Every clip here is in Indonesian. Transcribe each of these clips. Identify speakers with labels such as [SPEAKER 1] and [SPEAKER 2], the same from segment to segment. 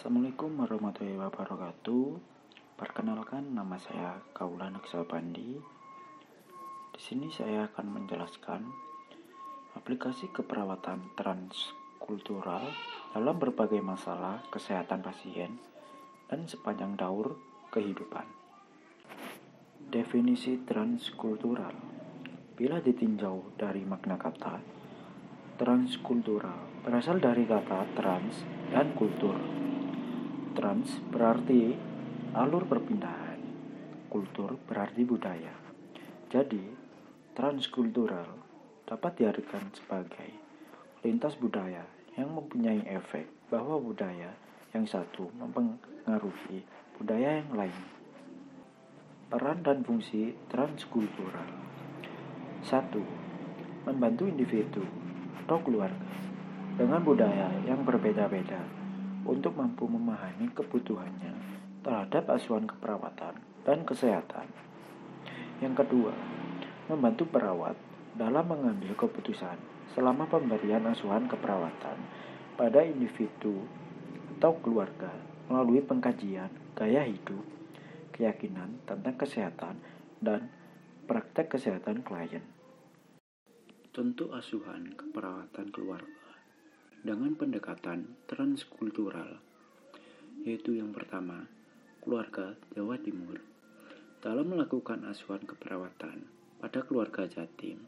[SPEAKER 1] Assalamualaikum warahmatullahi wabarakatuh. Perkenalkan nama saya Kaula Naksal Pandi. Di sini saya akan menjelaskan aplikasi keperawatan transkultural dalam berbagai masalah kesehatan pasien dan sepanjang daur kehidupan. Definisi transkultural bila ditinjau dari makna kata transkultural berasal dari kata trans dan kultur Trans berarti alur perpindahan, kultur berarti budaya. Jadi, transkultural dapat diartikan sebagai lintas budaya yang mempunyai efek bahwa budaya yang satu mempengaruhi budaya yang lain. Peran dan fungsi transkultural satu, Membantu individu atau keluarga dengan budaya yang berbeda-beda untuk mampu memahami kebutuhannya terhadap asuhan keperawatan dan kesehatan. Yang kedua, membantu perawat dalam mengambil keputusan selama pemberian asuhan keperawatan pada individu atau keluarga melalui pengkajian gaya hidup, keyakinan tentang kesehatan, dan praktek kesehatan klien. Tentu asuhan keperawatan keluarga dengan pendekatan transkultural, yaitu yang pertama, keluarga Jawa Timur. Dalam melakukan asuhan keperawatan pada keluarga Jatim,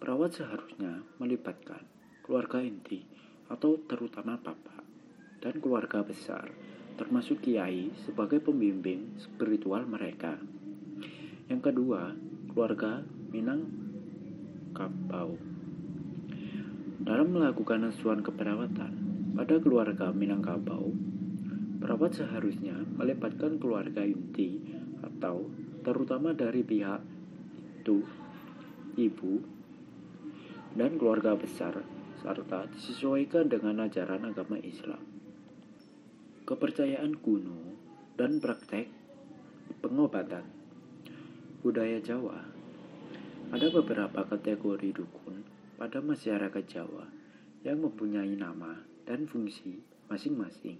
[SPEAKER 1] perawat seharusnya melibatkan keluarga inti atau terutama papa dan keluarga besar, termasuk kiai sebagai pembimbing spiritual mereka. Yang kedua, keluarga Minang Kapau dalam melakukan asuhan keperawatan pada keluarga Minangkabau, perawat seharusnya melibatkan keluarga inti atau terutama dari pihak itu ibu dan keluarga besar serta disesuaikan dengan ajaran agama Islam. Kepercayaan kuno dan praktek pengobatan budaya Jawa ada beberapa kategori dukun pada masyarakat Jawa yang mempunyai nama dan fungsi masing-masing,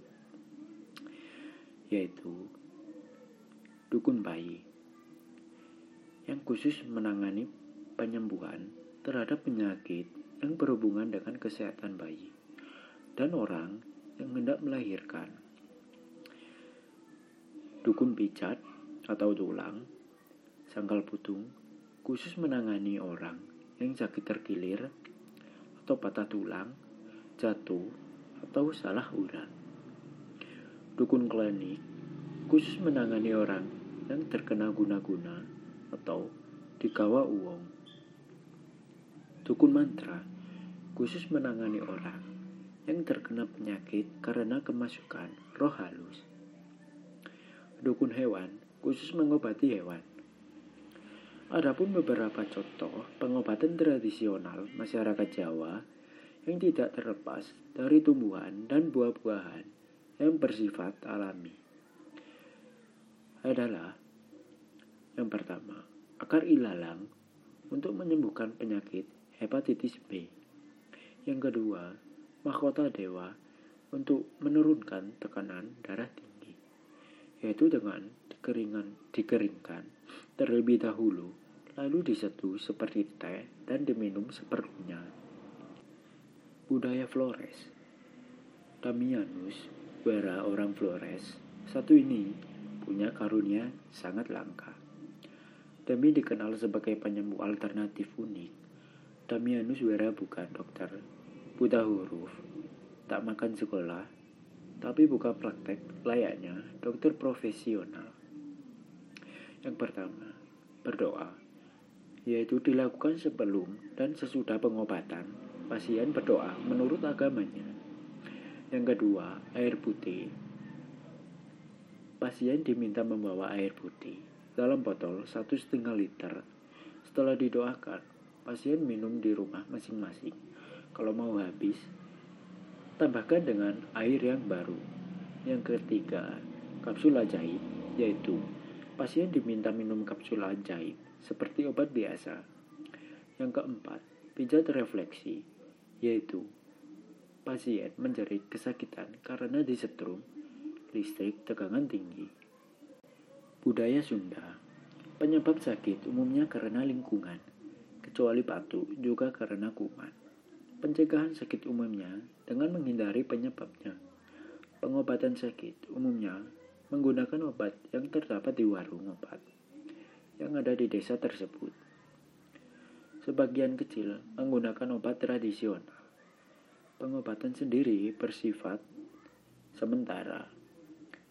[SPEAKER 1] yaitu dukun bayi yang khusus menangani penyembuhan terhadap penyakit yang berhubungan dengan kesehatan bayi dan orang yang hendak melahirkan. Dukun pijat atau tulang, sangkal putung, khusus menangani orang yang sakit terkilir atau patah tulang, jatuh, atau salah urat. Dukun klinik khusus menangani orang yang terkena guna-guna atau dikawa uang. Dukun mantra khusus menangani orang yang terkena penyakit karena kemasukan roh halus. Dukun hewan khusus mengobati hewan Adapun beberapa contoh pengobatan tradisional masyarakat Jawa yang tidak terlepas dari tumbuhan dan buah-buahan yang bersifat alami adalah yang pertama, akar ilalang untuk menyembuhkan penyakit hepatitis B. Yang kedua, mahkota dewa untuk menurunkan tekanan darah tinggi, yaitu dengan dikeringan, dikeringkan terlebih dahulu, lalu diseduh seperti teh dan diminum seperlunya. Budaya Flores Damianus, wera orang Flores, satu ini punya karunia sangat langka. Demi dikenal sebagai penyembuh alternatif unik, Damianus Wera bukan dokter, buta huruf, tak makan sekolah, tapi buka praktek layaknya dokter profesional. Yang pertama, berdoa, yaitu dilakukan sebelum dan sesudah pengobatan. Pasien berdoa menurut agamanya. Yang kedua, air putih. Pasien diminta membawa air putih dalam botol satu setengah liter. Setelah didoakan, pasien minum di rumah masing-masing. Kalau mau habis, tambahkan dengan air yang baru. Yang ketiga, kapsul ajaib, yaitu pasien diminta minum kapsul ajaib seperti obat biasa. Yang keempat, pijat refleksi, yaitu pasien menjerit kesakitan karena disetrum listrik tegangan tinggi. Budaya Sunda Penyebab sakit umumnya karena lingkungan, kecuali batu juga karena kuman. Pencegahan sakit umumnya dengan menghindari penyebabnya. Pengobatan sakit umumnya menggunakan obat yang terdapat di warung obat yang ada di desa tersebut. Sebagian kecil menggunakan obat tradisional. Pengobatan sendiri bersifat sementara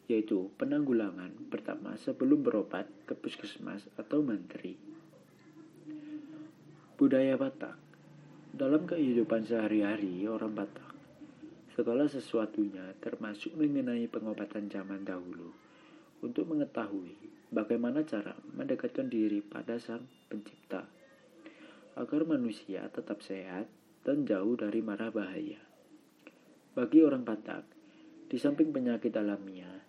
[SPEAKER 1] yaitu penanggulangan pertama sebelum berobat ke puskesmas atau mantri. Budaya Batak Dalam kehidupan sehari-hari orang Batak, segala sesuatunya termasuk mengenai pengobatan zaman dahulu untuk mengetahui bagaimana cara mendekatkan diri pada sang pencipta agar manusia tetap sehat dan jauh dari marah bahaya. Bagi orang Batak, di samping penyakit alamiah,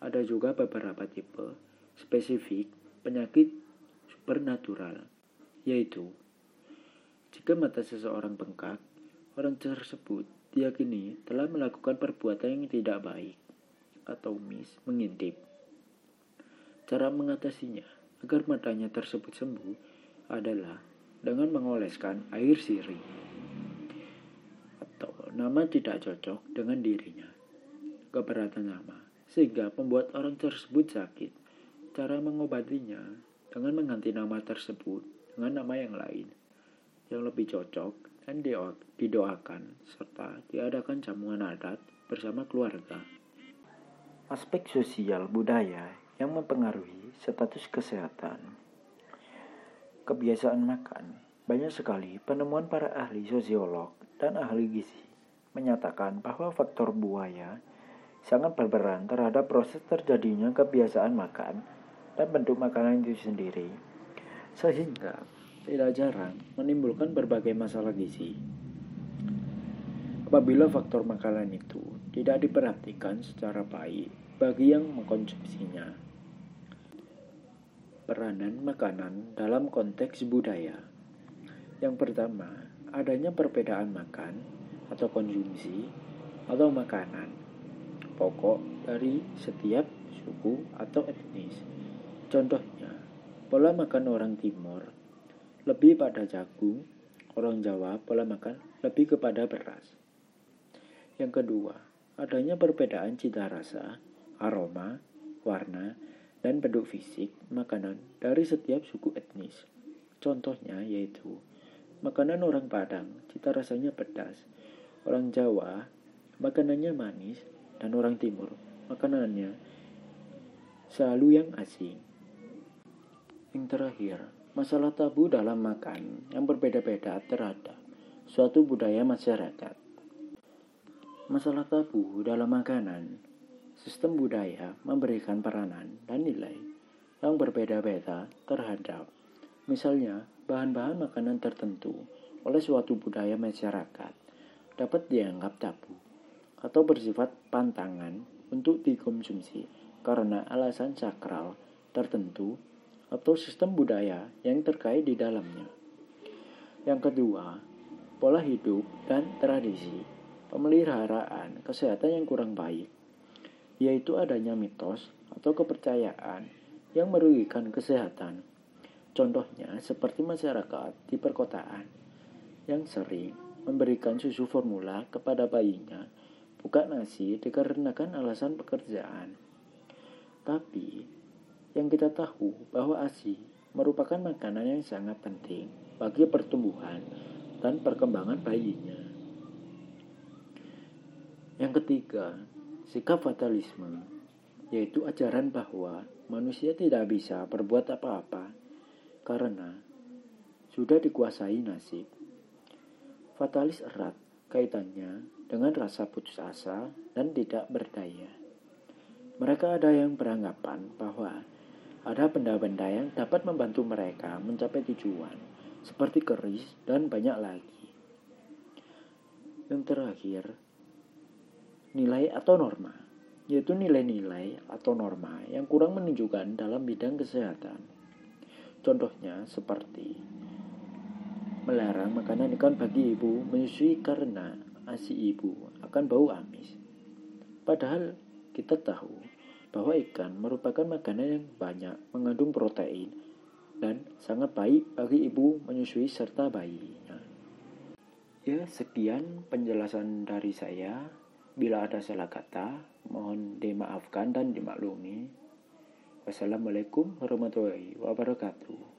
[SPEAKER 1] ada juga beberapa tipe spesifik penyakit supernatural, yaitu jika mata seseorang bengkak, orang tersebut diyakini telah melakukan perbuatan yang tidak baik atau mis mengintip. Cara mengatasinya agar matanya tersebut sembuh adalah dengan mengoleskan air sirih atau nama tidak cocok dengan dirinya. Keberatan nama sehingga membuat orang tersebut sakit. Cara mengobatinya dengan mengganti nama tersebut dengan nama yang lain yang lebih cocok dan didoakan serta diadakan jamuan adat bersama keluarga. Aspek sosial budaya yang mempengaruhi status kesehatan. Kebiasaan makan. Banyak sekali penemuan para ahli sosiolog dan ahli gizi menyatakan bahwa faktor buaya sangat berperan terhadap proses terjadinya kebiasaan makan dan bentuk makanan itu sendiri, sehingga tidak jarang menimbulkan berbagai masalah gizi. Apabila faktor makanan itu tidak diperhatikan secara baik bagi yang mengkonsumsinya. Peranan makanan dalam konteks budaya. Yang pertama, adanya perbedaan makan atau konsumsi atau makanan pokok dari setiap suku atau etnis. Contohnya, pola makan orang Timur lebih pada jagung, orang Jawa pola makan lebih kepada beras. Yang kedua, adanya perbedaan cita rasa, aroma, warna, dan bentuk fisik makanan dari setiap suku etnis. Contohnya yaitu makanan orang Padang cita rasanya pedas, orang Jawa makanannya manis, dan orang timur, makanannya selalu yang asing. Yang terakhir, masalah tabu dalam makan yang berbeda-beda terhadap suatu budaya masyarakat. Masalah tabu dalam makanan, sistem budaya memberikan peranan dan nilai yang berbeda-beda terhadap misalnya bahan-bahan makanan tertentu oleh suatu budaya masyarakat dapat dianggap tabu atau bersifat pantangan untuk dikonsumsi karena alasan sakral tertentu atau sistem budaya yang terkait di dalamnya. Yang kedua, pola hidup dan tradisi pemeliharaan kesehatan yang kurang baik, yaitu adanya mitos atau kepercayaan yang merugikan kesehatan. Contohnya seperti masyarakat di perkotaan yang sering memberikan susu formula kepada bayinya buka nasi dikarenakan alasan pekerjaan. Tapi, yang kita tahu bahwa ASI merupakan makanan yang sangat penting bagi pertumbuhan dan perkembangan bayinya. Yang ketiga, sikap fatalisme, yaitu ajaran bahwa manusia tidak bisa berbuat apa-apa karena sudah dikuasai nasib. Fatalis erat kaitannya dengan rasa putus asa dan tidak berdaya. Mereka ada yang beranggapan bahwa ada benda-benda yang dapat membantu mereka mencapai tujuan, seperti keris dan banyak lagi. Yang terakhir, nilai atau norma, yaitu nilai-nilai atau norma yang kurang menunjukkan dalam bidang kesehatan. Contohnya seperti melarang makanan ikan bagi ibu menyusui karena ASI ibu akan bau amis. Padahal kita tahu bahwa ikan merupakan makanan yang banyak mengandung protein dan sangat baik bagi ibu menyusui serta bayinya. Ya, sekian penjelasan dari saya. Bila ada salah kata, mohon dimaafkan dan dimaklumi. Wassalamualaikum warahmatullahi wabarakatuh.